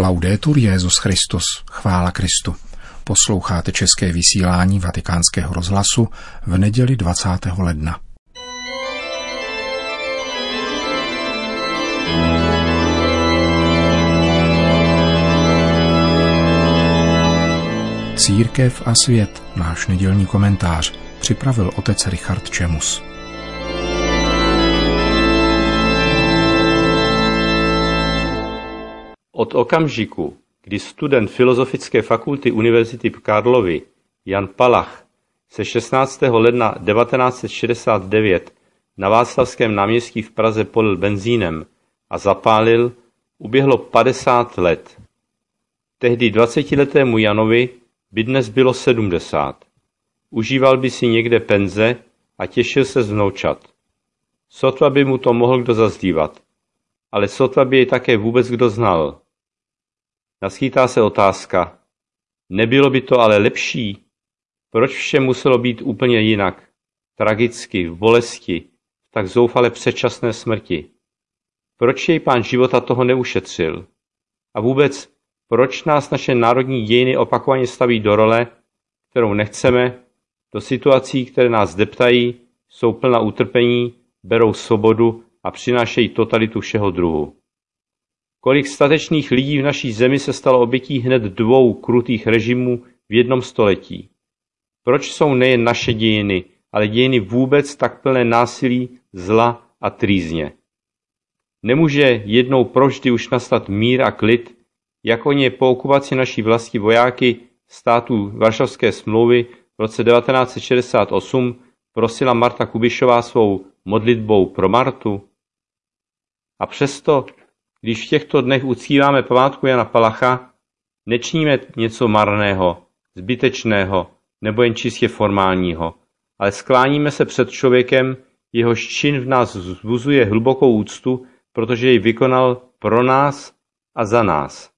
Laudetur Jezus Christus, chvála Kristu. Posloucháte české vysílání Vatikánského rozhlasu v neděli 20. ledna. Církev a svět, náš nedělní komentář, připravil otec Richard Čemus. Od okamžiku, kdy student Filozofické fakulty Univerzity v Karlovi Jan Palach se 16. ledna 1969 na Václavském náměstí v Praze polil benzínem a zapálil, uběhlo 50 let. Tehdy 20-letému Janovi by dnes bylo 70. Užíval by si někde penze a těšil se z vnoučat. Sotva by mu to mohl kdo zazdívat, ale sotva by jej také vůbec kdo znal. Naskýtá se otázka, nebylo by to ale lepší? Proč vše muselo být úplně jinak? Tragicky, v bolesti, v tak zoufale předčasné smrti. Proč jej pán života toho neušetřil? A vůbec, proč nás naše národní dějiny opakovaně staví do role, kterou nechceme, do situací, které nás deptají, jsou plna utrpení, berou svobodu a přinášejí totalitu všeho druhu. Kolik statečných lidí v naší zemi se stalo obětí hned dvou krutých režimů v jednom století? Proč jsou nejen naše dějiny, ale dějiny vůbec tak plné násilí, zla a trýzně? Nemůže jednou proždy už nastat mír a klid, jak o ně po okupaci naší vlasti vojáky států Varšavské smlouvy v roce 1968 prosila Marta Kubišová svou modlitbou pro Martu? A přesto když v těchto dnech uctíváme památku Jana Palacha, nečiníme něco marného, zbytečného nebo jen čistě formálního, ale skláníme se před člověkem, jehož čin v nás vzbuzuje hlubokou úctu, protože jej vykonal pro nás a za nás.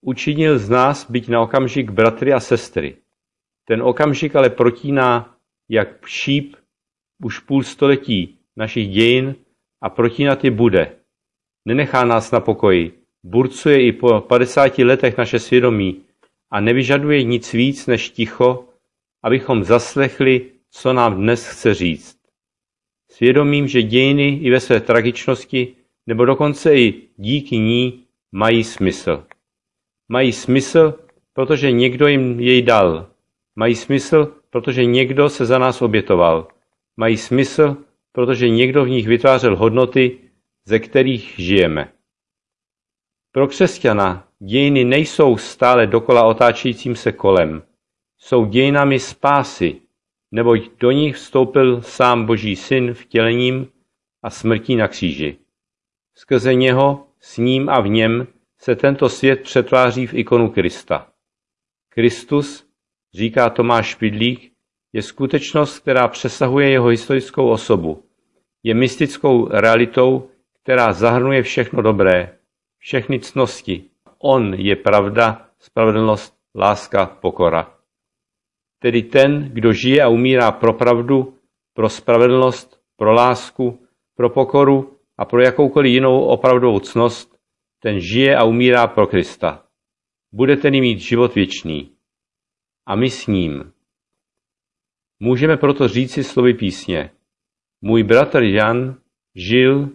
Učinil z nás být na okamžik bratry a sestry. Ten okamžik ale protíná jak šíp už půl století našich dějin a protínat je bude. Nenechá nás na pokoji, burcuje i po padesáti letech naše svědomí a nevyžaduje nic víc než ticho, abychom zaslechli, co nám dnes chce říct. Svědomím, že dějiny i ve své tragičnosti, nebo dokonce i díky ní, mají smysl. Mají smysl, protože někdo jim jej dal. Mají smysl, protože někdo se za nás obětoval. Mají smysl, protože někdo v nich vytvářel hodnoty, ze kterých žijeme. Pro křesťana dějiny nejsou stále dokola otáčejícím se kolem. Jsou dějinami spásy, neboť do nich vstoupil sám Boží syn vtělením a smrtí na kříži. Skrze něho, s ním a v něm se tento svět přetváří v ikonu Krista. Kristus, říká Tomáš Špidlík, je skutečnost, která přesahuje jeho historickou osobu. Je mystickou realitou, která zahrnuje všechno dobré, všechny cnosti. On je pravda, spravedlnost, láska, pokora. Tedy ten, kdo žije a umírá pro pravdu, pro spravedlnost, pro lásku, pro pokoru a pro jakoukoliv jinou opravdovou cnost, ten žije a umírá pro Krista. Bude tedy mít život věčný. A my s ním. Můžeme proto říci slovy písně. Můj bratr Jan žil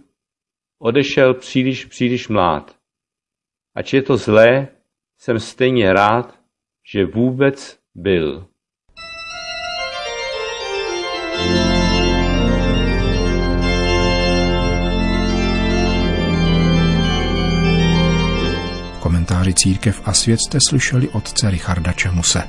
odešel příliš, příliš mlád. Ač je to zlé, jsem stejně rád, že vůbec byl. komentáři Církev a svět jste slyšeli otce Richarda Čemuse.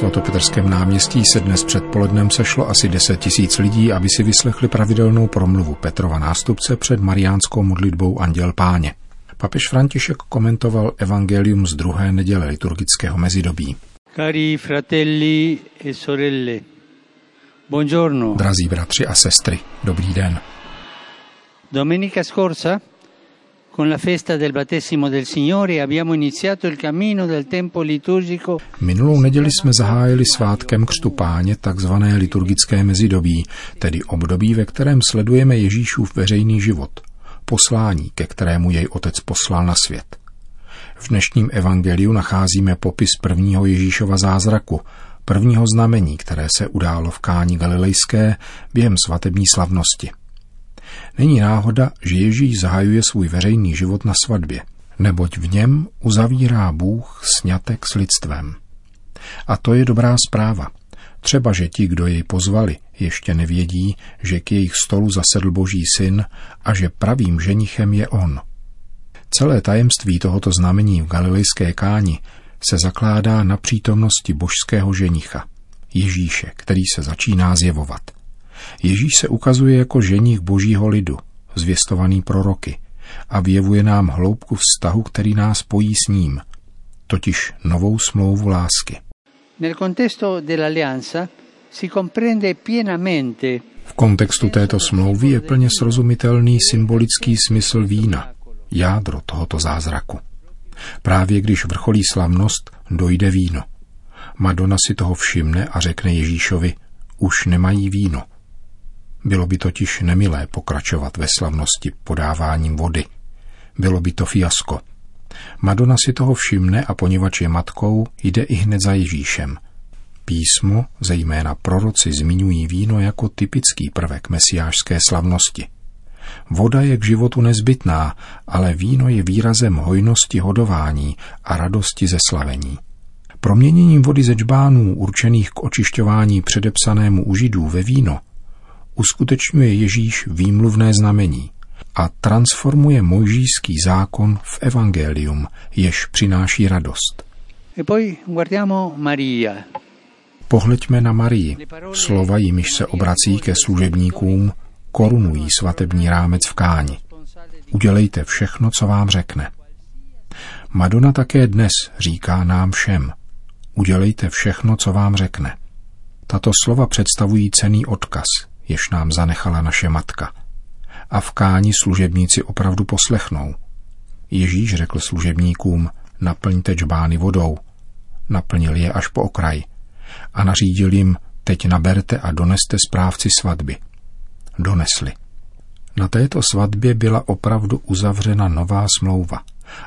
Svatopetrském náměstí se dnes předpolednem sešlo asi 10 tisíc lidí, aby si vyslechli pravidelnou promluvu Petrova nástupce před mariánskou modlitbou Anděl Páně. Papež František komentoval evangelium z druhé neděle liturgického mezidobí. Cari fratelli e sorelle, buongiorno. Drazí bratři a sestry, dobrý den. Domenica scorsa, con la festa del battesimo del Signore, abbiamo iniziato il cammino del tempo liturgico. Minulou neděli jsme zahájili svátkem křtu páně takzvané liturgické mezidobí, tedy období, ve kterém sledujeme Ježíšův veřejný život, poslání, ke kterému jej otec poslal na svět. V dnešním evangeliu nacházíme popis prvního Ježíšova zázraku, prvního znamení, které se událo v Káni Galilejské během svatební slavnosti. Není náhoda, že Ježíš zahajuje svůj veřejný život na svatbě, neboť v něm uzavírá Bůh snětek s lidstvem. A to je dobrá zpráva. Třeba, že ti, kdo jej pozvali, ještě nevědí, že k jejich stolu zasedl Boží syn a že pravým ženichem je on. Celé tajemství tohoto znamení v galilejské káni se zakládá na přítomnosti božského ženicha, Ježíše, který se začíná zjevovat. Ježíš se ukazuje jako ženich božího lidu, zvěstovaný proroky, a vyjevuje nám hloubku vztahu, který nás pojí s ním, totiž novou smlouvu lásky. V kontextu této smlouvy je plně srozumitelný symbolický smysl vína, jádro tohoto zázraku. Právě když vrcholí slavnost, dojde víno. Madonna si toho všimne a řekne Ježíšovi, už nemají víno. Bylo by totiž nemilé pokračovat ve slavnosti podáváním vody. Bylo by to fiasko. Madonna si toho všimne a poněvadž je matkou, jde i hned za Ježíšem. Písmo, zejména proroci, zmiňují víno jako typický prvek mesiářské slavnosti. Voda je k životu nezbytná, ale víno je výrazem hojnosti hodování a radosti ze slavení. Proměněním vody ze džbánů určených k očišťování předepsanému u židů ve víno uskutečňuje Ježíš výmluvné znamení a transformuje mojžíský zákon v evangelium, jež přináší radost. E. Pohleďme na Marii, slova jimiž se obrací ke služebníkům, korunují svatební rámec v káni. Udělejte všechno, co vám řekne. Madonna také dnes říká nám všem. Udělejte všechno, co vám řekne. Tato slova představují cený odkaz, jež nám zanechala naše matka. A v káni služebníci opravdu poslechnou. Ježíš řekl služebníkům, naplňte džbány vodou. Naplnil je až po okraj. A nařídil jim, teď naberte a doneste správci svatby – donesli. Na této svatbě byla opravdu uzavřena nová smlouva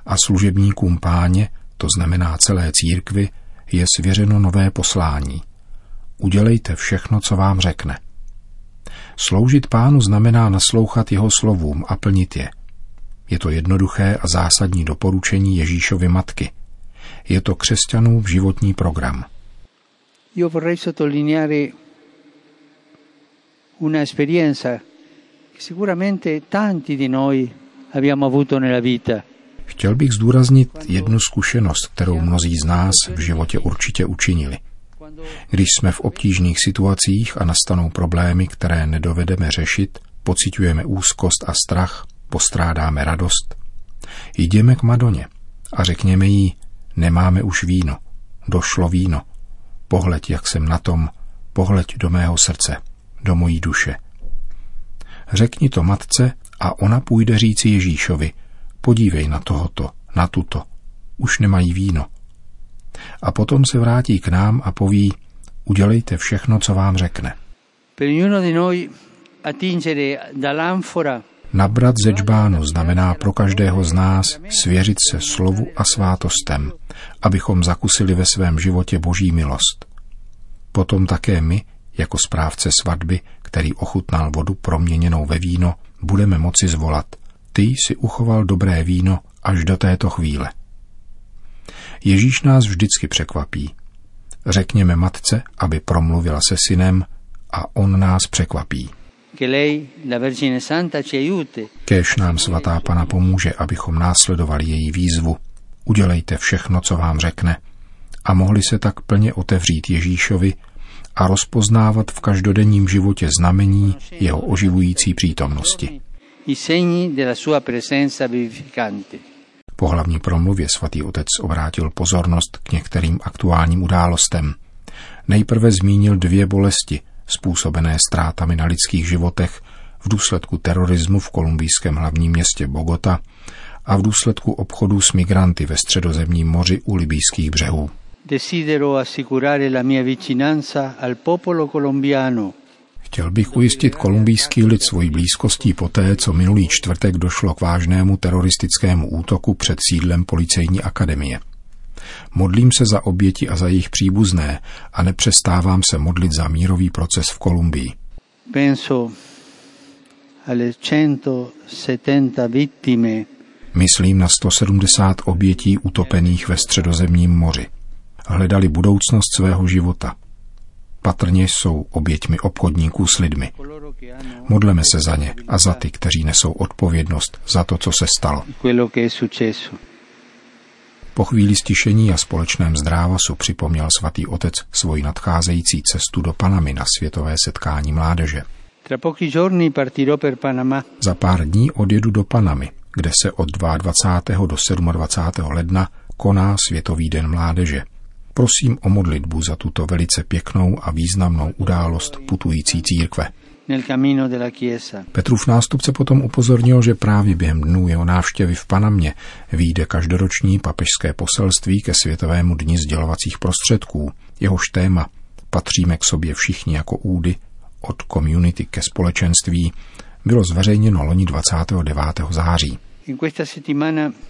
a služebníkům páně, to znamená celé církvy, je svěřeno nové poslání. Udělejte všechno, co vám řekne. Sloužit pánu znamená naslouchat jeho slovům a plnit je. Je to jednoduché a zásadní doporučení Ježíšovy matky. Je to křesťanův životní program. Io vorrei sottolineare una esperienza che sicuramente tanti di noi abbiamo avuto nella vita. Chtěl bych zdůraznit jednu zkušenost, kterou mnozí z nás v životě určitě učinili. Když jsme v obtížných situacích a nastanou problémy, které nedovedeme řešit, pocitujeme úzkost a strach, postrádáme radost. Jdeme k Madoně a řekněme jí, nemáme už víno, došlo víno, pohleď, jak jsem na tom, pohleď do mého srdce do mojí duše. Řekni to matce a ona půjde říci Ježíšovi, podívej na tohoto, na tuto, už nemají víno. A potom se vrátí k nám a poví, udělejte všechno, co vám řekne. Nabrat ze džbánu znamená pro každého z nás svěřit se slovu a svátostem, abychom zakusili ve svém životě boží milost. Potom také my jako správce svatby, který ochutnal vodu proměněnou ve víno, budeme moci zvolat. Ty jsi uchoval dobré víno až do této chvíle. Ježíš nás vždycky překvapí. Řekněme matce, aby promluvila se synem a on nás překvapí. Kéž nám svatá pana pomůže, abychom následovali její výzvu. Udělejte všechno, co vám řekne. A mohli se tak plně otevřít Ježíšovi, a rozpoznávat v každodenním životě znamení jeho oživující přítomnosti. Po hlavní promluvě svatý otec obrátil pozornost k některým aktuálním událostem. Nejprve zmínil dvě bolesti, způsobené ztrátami na lidských životech v důsledku terorismu v kolumbijském hlavním městě Bogota a v důsledku obchodu s migranty ve středozemním moři u libijských břehů. Desidero assicurare la mia vicinanza al popolo colombiano Chtěl bych ujistit kolumbijský lid svojí blízkostí poté, co minulý čtvrtek došlo k vážnému teroristickému útoku před sídlem policejní akademie. Modlím se za oběti a za jejich příbuzné a nepřestávám se modlit za mírový proces v Kolumbii. Penso alle 170 vittime Myslím na 170 obětí utopených ve středozemním moři. Hledali budoucnost svého života. Patrně jsou oběťmi obchodníků s lidmi. Modleme se za ně a za ty, kteří nesou odpovědnost za to, co se stalo. Po chvíli stišení a společném zdrávasu připomněl svatý otec svoji nadcházející cestu do Panamy na světové setkání mládeže. Za pár dní odjedu do Panamy, kde se od 22. do 27. ledna koná Světový den mládeže. Prosím o modlitbu za tuto velice pěknou a významnou událost putující církve. Petrův nástupce potom upozornil, že právě během dnů jeho návštěvy v Panamě výjde každoroční papežské poselství ke Světovému dni sdělovacích prostředků. Jehož téma Patříme k sobě všichni jako údy, od community ke společenství, bylo zveřejněno loni 29. září.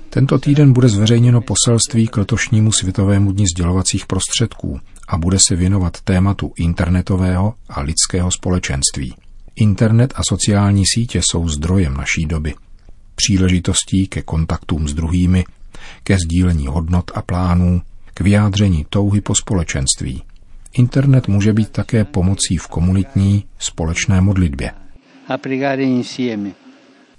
Tento týden bude zveřejněno poselství k letošnímu Světovému dni sdělovacích prostředků a bude se věnovat tématu internetového a lidského společenství. Internet a sociální sítě jsou zdrojem naší doby. Příležitostí ke kontaktům s druhými, ke sdílení hodnot a plánů, k vyjádření touhy po společenství. Internet může být také pomocí v komunitní společné modlitbě. A pregare insieme.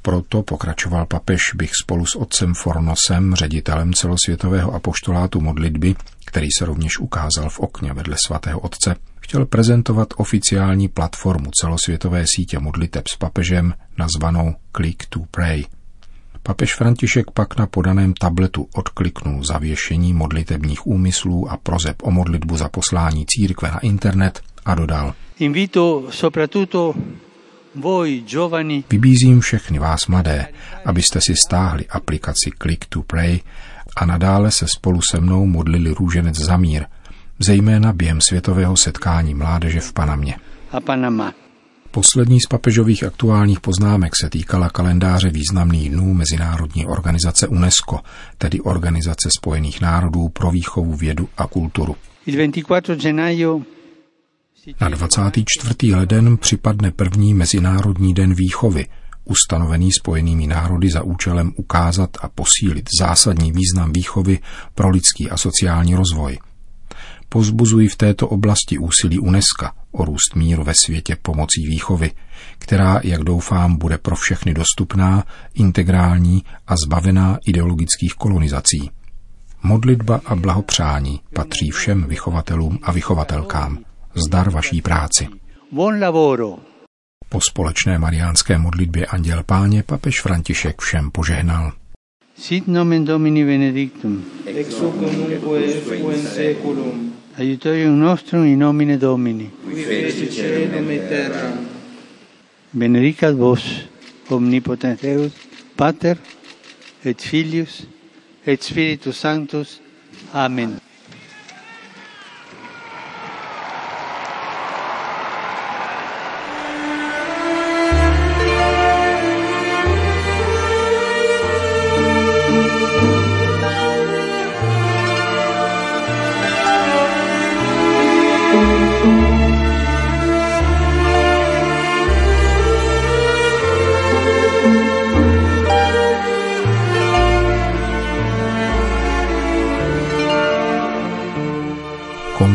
Proto, pokračoval papež, bych spolu s otcem Fornosem, ředitelem celosvětového apoštolátu modlitby, který se rovněž ukázal v okně vedle svatého otce, chtěl prezentovat oficiální platformu celosvětové sítě modliteb s papežem nazvanou Click to Pray. Papež František pak na podaném tabletu odkliknul zavěšení modlitebních úmyslů a prozeb o modlitbu za poslání církve na internet a dodal. Invito soprattutto Vybízím všechny vás mladé, abyste si stáhli aplikaci Click to Pray a nadále se spolu se mnou modlili růženec za mír, zejména během světového setkání mládeže v Panamě. A Panama. Poslední z papežových aktuálních poznámek se týkala kalendáře významných dnů Mezinárodní organizace UNESCO, tedy Organizace spojených národů pro výchovu, vědu a kulturu. Il 24 gennaio na 24. leden připadne první Mezinárodní den výchovy, ustanovený spojenými národy za účelem ukázat a posílit zásadní význam výchovy pro lidský a sociální rozvoj. Pozbuzují v této oblasti úsilí UNESCO o růst míru ve světě pomocí výchovy, která, jak doufám, bude pro všechny dostupná, integrální a zbavená ideologických kolonizací. Modlitba a blahopřání patří všem vychovatelům a vychovatelkám zdar vaší práci. Buon lavoro. Po společné mariánské modlitbě Anděl Páně papež František všem požehnal. Sit nomen Domini benedictum. Ex hoc nunc in seculum. Aiutorium nostrum in nomine Domini. Qui feci caelum et terra. Benedicat vos, omnipotens Deus, Pater, et Filius, et Spiritus Sanctus. Amen.